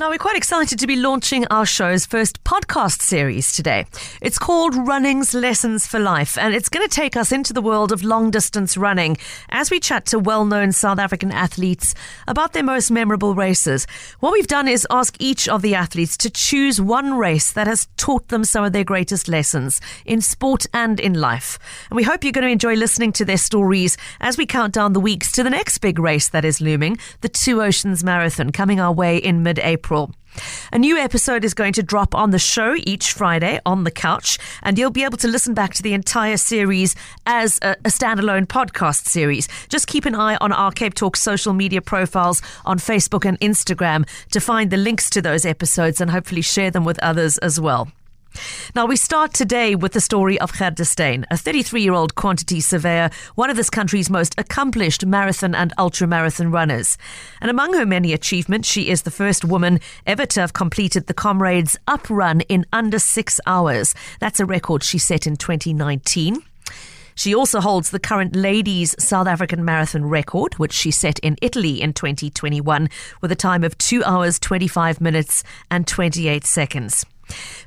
Now, we're quite excited to be launching our show's first podcast series today. It's called Running's Lessons for Life, and it's going to take us into the world of long distance running as we chat to well known South African athletes about their most memorable races. What we've done is ask each of the athletes to choose one race that has taught them some of their greatest lessons in sport and in life. And we hope you're going to enjoy listening to their stories as we count down the weeks to the next big race that is looming, the Two Oceans Marathon, coming our way in mid April. April. A new episode is going to drop on the show each Friday on the couch, and you'll be able to listen back to the entire series as a, a, standalone podcast series. Just keep an eye on our Cape Talk social media profiles on Facebook and Instagram to find the links to those episodes and hopefully share them with others as well. Now, we start today with the story of Gerda Steyn, a 33 year old quantity surveyor, one of this country's most accomplished marathon and ultramarathon runners. And among her many achievements, she is the first woman ever to have completed the Comrades Up Run in under six hours. That's a record she set in 2019. She also holds the current ladies South African marathon record, which she set in Italy in 2021 with a time of 2 hours, 25 minutes, and 28 seconds.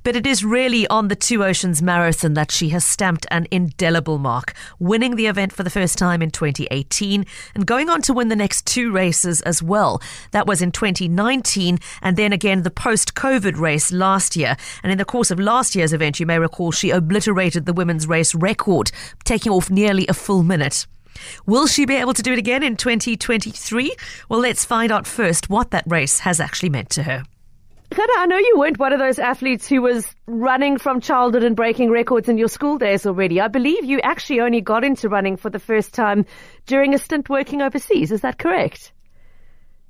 But it is really on the Two Oceans Marathon that she has stamped an indelible mark, winning the event for the first time in 2018 and going on to win the next two races as well. That was in 2019 and then again the post COVID race last year. And in the course of last year's event, you may recall she obliterated the women's race record, taking off nearly a full minute. Will she be able to do it again in 2023? Well, let's find out first what that race has actually meant to her. Gerda, I know you weren't one of those athletes who was running from childhood and breaking records in your school days already. I believe you actually only got into running for the first time during a stint working overseas. Is that correct?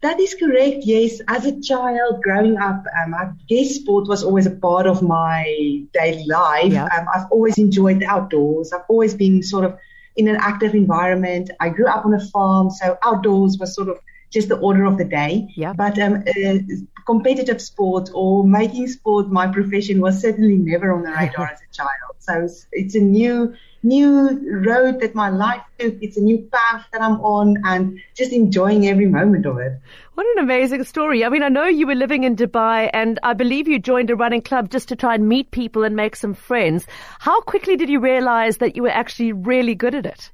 That is correct, yes. As a child growing up, um, I guess sport was always a part of my daily life. Yeah. Um, I've always enjoyed the outdoors. I've always been sort of in an active environment. I grew up on a farm, so outdoors was sort of just the order of the day. Yeah. But um, uh, competitive sport or making sport my profession was certainly never on the radar as a child. So it's, it's, a new new road that my life took. It's a new path that I'm on, and just enjoying every moment of it. What an amazing story! I mean, I know you were living in Dubai, and I believe you joined a running club just to try and meet people and make some friends. How quickly did you realize that you were actually really good at it?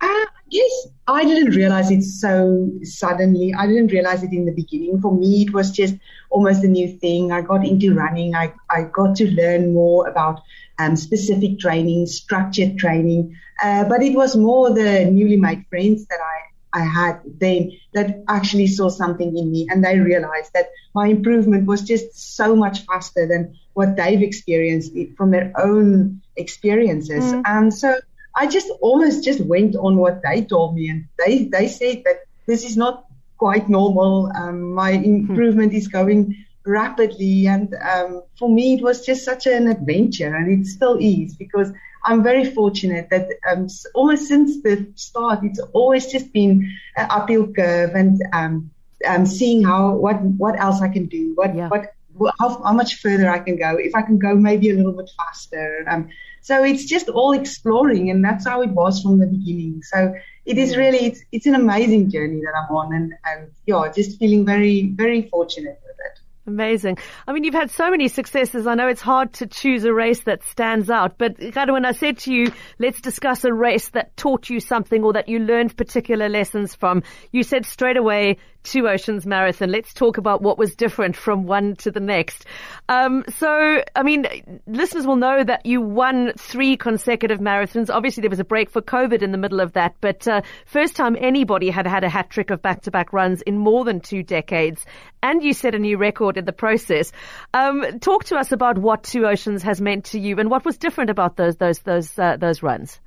Uh, yes, I didn't realize it so suddenly. I didn't realize it in the beginning. For me, it was just almost a new thing. I got into running. I, I got to learn more about um, specific training, structured training. Uh, but it was more the newly made friends that I, I had then that actually saw something in me and they realized that my improvement was just so much faster than what they've experienced from their own experiences. Mm. And so I just almost just went on what they told me, and they they said that this is not quite normal. Um, my improvement is going rapidly, and um, for me it was just such an adventure, and it still is because I'm very fortunate that um, almost since the start, it's always just been an uphill curve, and um, um, seeing how what what else I can do, what yeah. what how, how much further I can go, if I can go maybe a little bit faster. Um, so it's just all exploring, and that's how it was from the beginning. So it is really it's, it's an amazing journey that I'm on, and, and yeah, just feeling very very fortunate with it. Amazing. I mean, you've had so many successes. I know it's hard to choose a race that stands out, but Gerda, when I said to you, let's discuss a race that taught you something or that you learned particular lessons from, you said straight away Two Oceans Marathon. Let's talk about what was different from one to the next. Um, so, I mean, listeners will know that you won three consecutive marathons. Obviously, there was a break for COVID in the middle of that, but uh, first time anybody had had a hat trick of back-to-back runs in more than two decades. And you set a new record in the process. Um, talk to us about what Two Oceans has meant to you and what was different about those those those uh, those runs.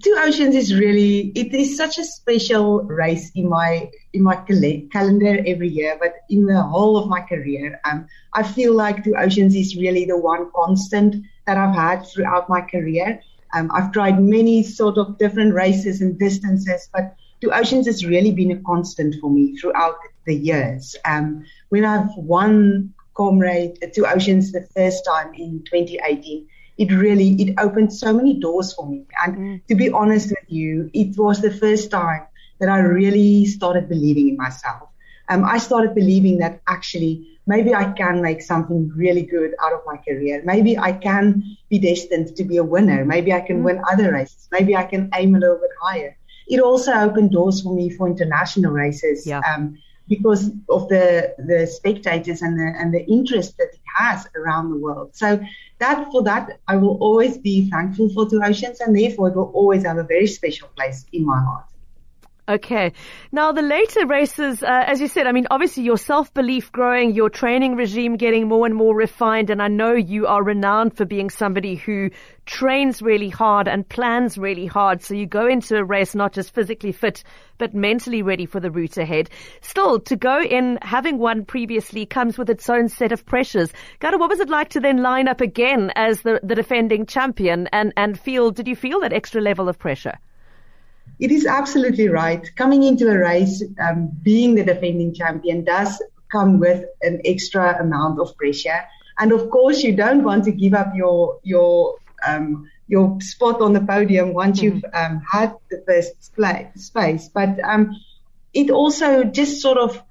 Two Oceans is really it is such a special race in my in my calendar every year, but in the whole of my career, um, I feel like Two Oceans is really the one constant that I've had throughout my career. Um, I've tried many sort of different races and distances, but Two Oceans has really been a constant for me throughout the years. Um, when I've won Comrade Two Oceans the first time in 2018 it really it opened so many doors for me. And mm. to be honest with you, it was the first time that I really started believing in myself. um, I started believing that actually maybe I can make something really good out of my career. Maybe I can be destined to be a winner. Maybe I can mm. win other races. Maybe I can aim a little bit higher. It also opened doors for me for international races. Yeah. Um, because of the the spectators and the and the interest that it has around the world. So that for that I will always be thankful for Two Oceans and therefore it will always have a very special place in my heart. Okay. Now, the later races, uh, as you said, I mean, obviously your self-belief growing, your training regime getting more and more refined, and I know you are renowned for being somebody who trains really hard and plans really hard. So you go into a race not just physically fit, but mentally ready for the route ahead. Still, to go in having won previously comes with its own set of pressures. Gerda, what was it like to then line up again as the, the defending champion and, and feel, did you feel that extra level of pressure? It is absolutely right. Coming into a race, um, being the defending champion does come with an extra amount of pressure. And of course, you don't want to give up your your um, your spot on the podium once mm-hmm. you've um, had the first play, space. But um, it also just sort of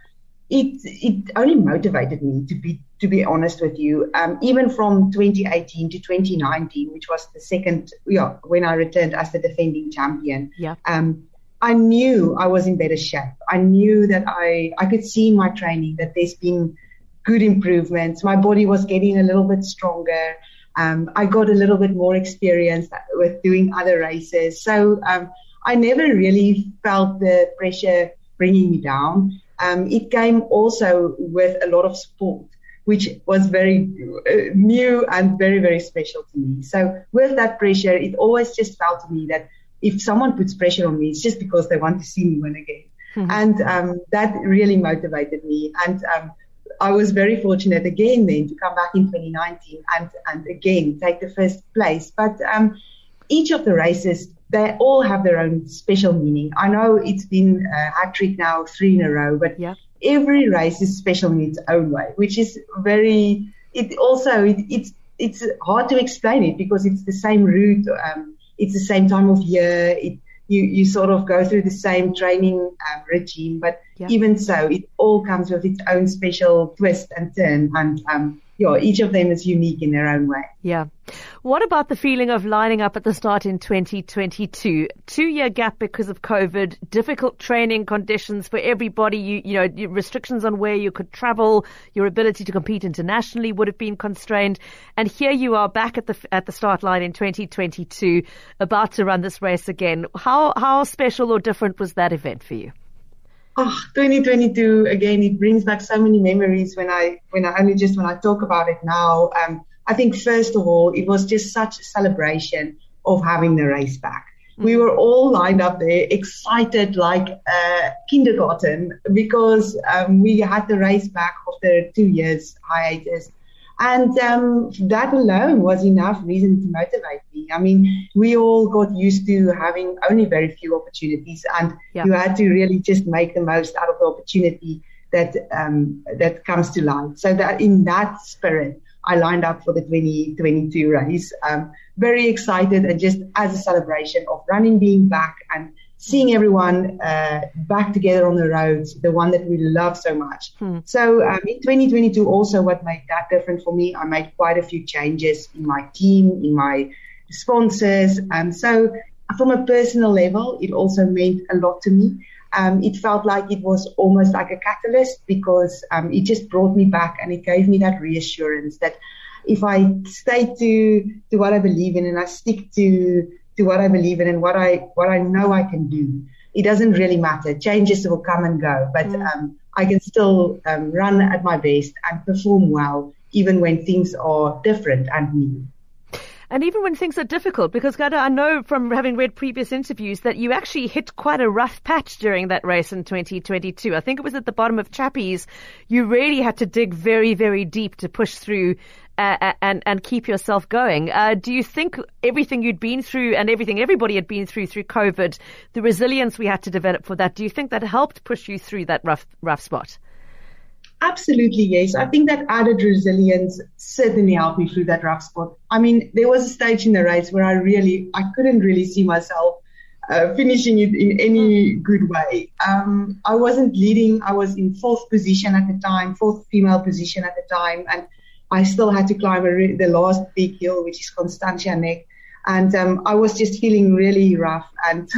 it it only motivated me to be to be honest with you. Um, even from 2018 to 2019, which was the second yeah when I returned as the defending champion. Yeah. Um, I knew I was in better shape. I knew that I I could see in my training that there's been good improvements. My body was getting a little bit stronger. Um, I got a little bit more experience with doing other races. So um, I never really felt the pressure bringing me down. Um, it came also with a lot of support, which was very uh, new and very, very special to me. So with that pressure, it always just felt to me that if someone puts pressure on me, it's just because they want to see me win again. Mm-hmm. And um, that really motivated me. And um, I was very fortunate again then to come back in 2019 and, and again take the first place. But um, each of the races they all have their own special meaning. I know it's been a hat trick now three in a row, but yeah. every race is special in its own way, which is very. It also it, it's it's hard to explain it because it's the same route, um, it's the same time of year. It, you you sort of go through the same training um, regime, but yeah. even so, it all comes with its own special twist and turn, and um, yeah, each of them is unique in their own way. Yeah. What about the feeling of lining up at the start in 2022? Two year gap because of COVID, difficult training conditions for everybody. You, you know, restrictions on where you could travel, your ability to compete internationally would have been constrained. And here you are back at the, at the start line in 2022, about to run this race again. How, how special or different was that event for you? Oh, 2022 again, it brings back so many memories when I, when I only just when I talk about it now. Um, I think first of all, it was just such a celebration of having the race back. Mm-hmm. We were all lined up there, excited like uh, kindergarten because um, we had the race back after two years hiatus. And um, that alone was enough reason to motivate me. I mean, we all got used to having only very few opportunities, and yeah. you had to really just make the most out of the opportunity that um, that comes to light. So that in that spirit, I lined up for the 2022 race. Um, very excited and just as a celebration of running being back and seeing everyone uh, back together on the roads, the one that we love so much. Hmm. So um, in 2022, also what made that different for me, I made quite a few changes in my team, in my sponsors. Um, so from a personal level, it also meant a lot to me. Um, it felt like it was almost like a catalyst because um, it just brought me back and it gave me that reassurance that if I stay to to what I believe in and I stick to to what I believe in and what I what I know I can do. It doesn't really matter. Changes will come and go, but mm. um, I can still um, run at my best and perform well, even when things are different and new. And even when things are difficult, because Gerda, I know from having read previous interviews that you actually hit quite a rough patch during that race in 2022. I think it was at the bottom of Chappies. You really had to dig very, very deep to push through and and keep yourself going. Uh, do you think everything you'd been through and everything everybody had been through through COVID, the resilience we had to develop for that, do you think that helped push you through that rough rough spot? Absolutely, yes. I think that added resilience certainly helped me through that rough spot. I mean, there was a stage in the race where I really, I couldn't really see myself uh, finishing it in any good way. Um, I wasn't leading. I was in fourth position at the time, fourth female position at the time, and I still had to climb re- the last big hill, which is Constantia Neck. And um, I was just feeling really rough and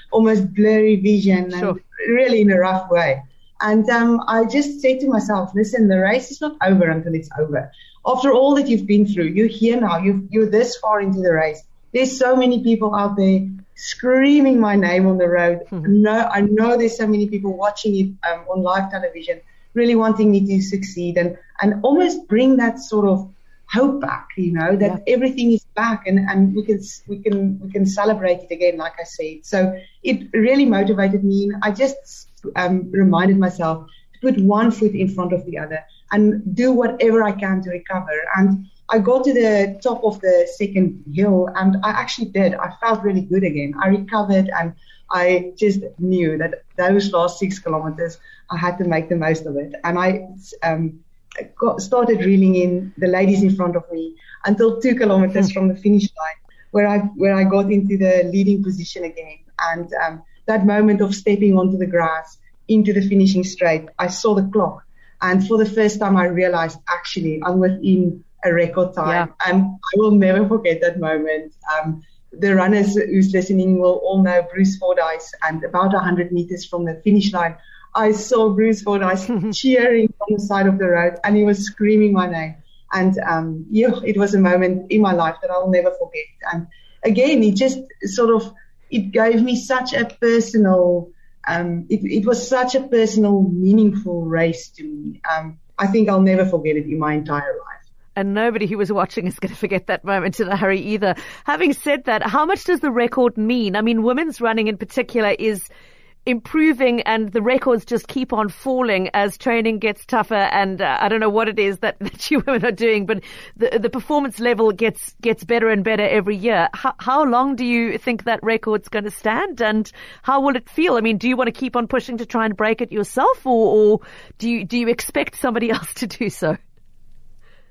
almost blurry vision sure. and really in a rough way. And um, I just said to myself, listen, the race is not over until it's over. After all that you've been through, you're here now, you you're this far into the race. There's so many people out there screaming my name on the road. Mm-hmm. No, I know there's so many people watching it um, on live television, really wanting me to succeed and, and almost bring that sort of hope back, you know, that yeah. everything is back and, and we can, we can, we can celebrate it again, like I said. So it really motivated me. I just um, reminded myself to put one foot in front of the other and do whatever I can to recover. And I got to the top of the second hill and I actually did. I felt really good again. I recovered and I just knew that those last six kilometers, I had to make the most of it. And I um, got, started reeling in the ladies in front of me until two kilometers from the finish line, where I where I got into the leading position again. And um, that moment of stepping onto the grass into the finishing straight, I saw the clock, and for the first time, I realized actually I'm within a record time. Yeah. And I will never forget that moment. Um, the runners who's listening will all know Bruce Fordyce and about 100 meters from the finish line, I saw Bruce Fordyce cheering on the side of the road and he was screaming my name. And um, yeah, it was a moment in my life that I'll never forget. And again, it just sort of, it gave me such a personal, um, it, it was such a personal, meaningful race to me. Um, I think I'll never forget it in my entire life and nobody who was watching is going to forget that moment in a hurry either. Having said that, how much does the record mean? I mean, women's running in particular is improving and the records just keep on falling as training gets tougher and uh, I don't know what it is that, that you women are doing but the the performance level gets gets better and better every year how, how long do you think that record's going to stand and how will it feel I mean do you want to keep on pushing to try and break it yourself or, or do you do you expect somebody else to do so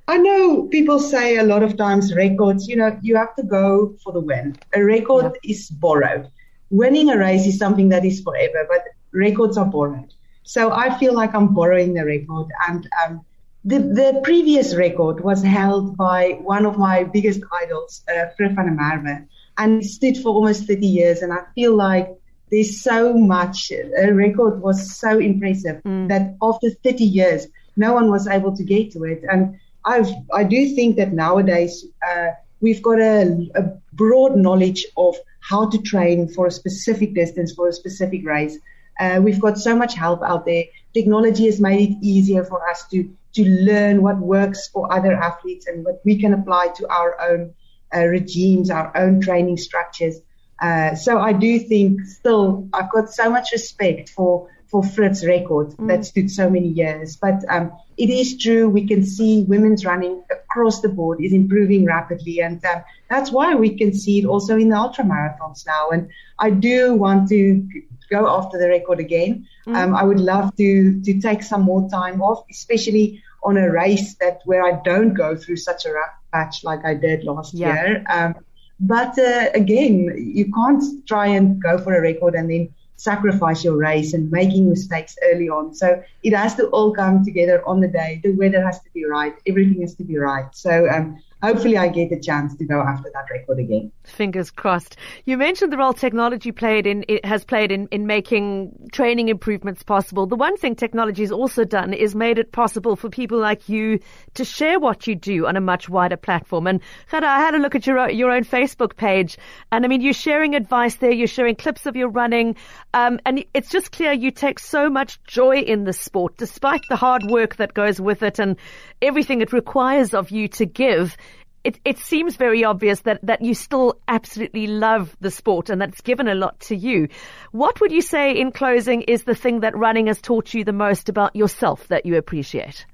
I know people say a lot of times records, you know, you have to go for the win. A record yeah. is borrowed. Winning a race is something that is forever, but records are borrowed. So I feel like I'm borrowing the record. And um, the, the previous record was held by one of my biggest idols, uh, Frith van der Merwe, and it stood for almost 30 years. And I feel like there's so much, a record was so impressive mm. that after 30 years, no one was able to get to it. And I've, I do think that nowadays uh, we've got a, a, broad knowledge of how to train for a specific distance for a specific race. Uh, we've got so much help out there. Technology has made it easier for us to to learn what works for other athletes and what we can apply to our own uh, regimes, our own training structures. Uh, so I do think still I've got so much respect for for Frith's record mm. that stood so many years. But um, it is true, we can see women's running across the board is improving rapidly. And um, that's why we can see it also in the ultra marathons now. And I do want to go after the record again. Mm. Um, I would love to, to take some more time off, especially on a race that where I don't go through such a rough patch like I did last yeah. year. Um, but uh, again, you can't try and go for a record and then sacrifice your race and making mistakes early on. So it has to all come together on the day. The weather has to be right. Everything has to be right. So um, hopefully I get a chance to go after that record again. Fingers crossed. You mentioned the role technology played in it has played in, in making training improvements possible. The one thing technology has also done is made it possible for people like you to share what you do on a much wider platform. And Gerda, I had a look at your your own Facebook page, and I mean you're sharing advice there, you're sharing clips of your running, um, and it's just clear you take so much joy in the sport, despite the hard work that goes with it and everything it requires of you to give it, it seems very obvious that, that you still absolutely love the sport and that's given a lot to you. What would you say in closing is the thing that running has taught you the most about yourself that you appreciate?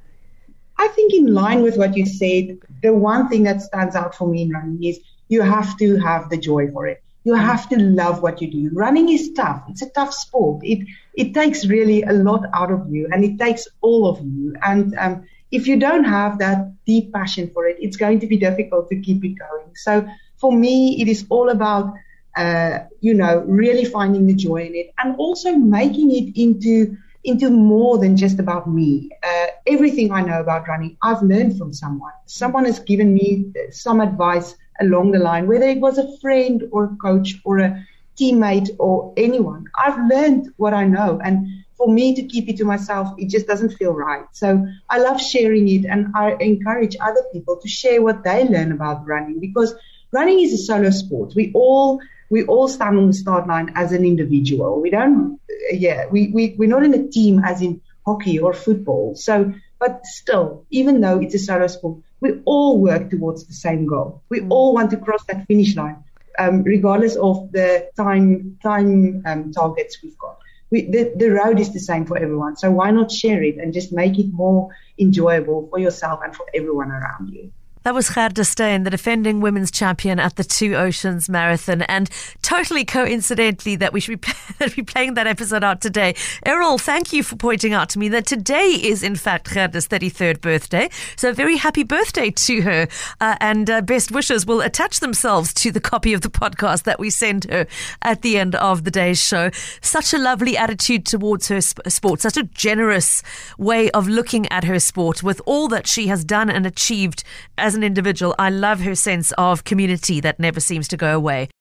I think in line with what you said, the one thing that stands out for me in running is you have to have the joy for it. You have to love what you do. Running is tough. It's a tough sport. It it takes really a lot out of you, and it takes all of you. And um, if you don't have that deep passion for it, it's going to be difficult to keep it going. So for me, it is all about uh, you know, really finding the joy in it and also making it into into more than just about me. Uh, everything I know about running, I've learned from someone. Someone has given me some advice along the line, whether it was a friend or a coach or a teammate or anyone. I've learned what I know. And for me to keep it to myself, it just doesn't feel right. So I love sharing it and I encourage other people to share what they learn about running because running is a solo sport. We all we all stand on the start line as an individual. We don't, yeah, we, we, we're not in a team as in hockey or football. So, but still, even though it's a solo sport, we all work towards the same goal. We mm. all want to cross that finish line, um, regardless of the time, time um, targets we've got. We, the, the road is the same for everyone. So why not share it and just make it more enjoyable for yourself and for everyone around you? That was Gerda Steyn, the defending women's champion at the Two Oceans Marathon. And totally coincidentally that we should be, be playing that episode out today. Errol, thank you for pointing out to me that today is in fact Gerda's 33rd birthday. So very happy birthday to her. Uh, and uh, best wishes will attach themselves to the copy of the podcast that we send her at the end of the day's show. Such a lovely attitude towards her sp- sport, such a generous way of looking at her sport with all that she has done and achieved as as an individual, I love her sense of community that never seems to go away.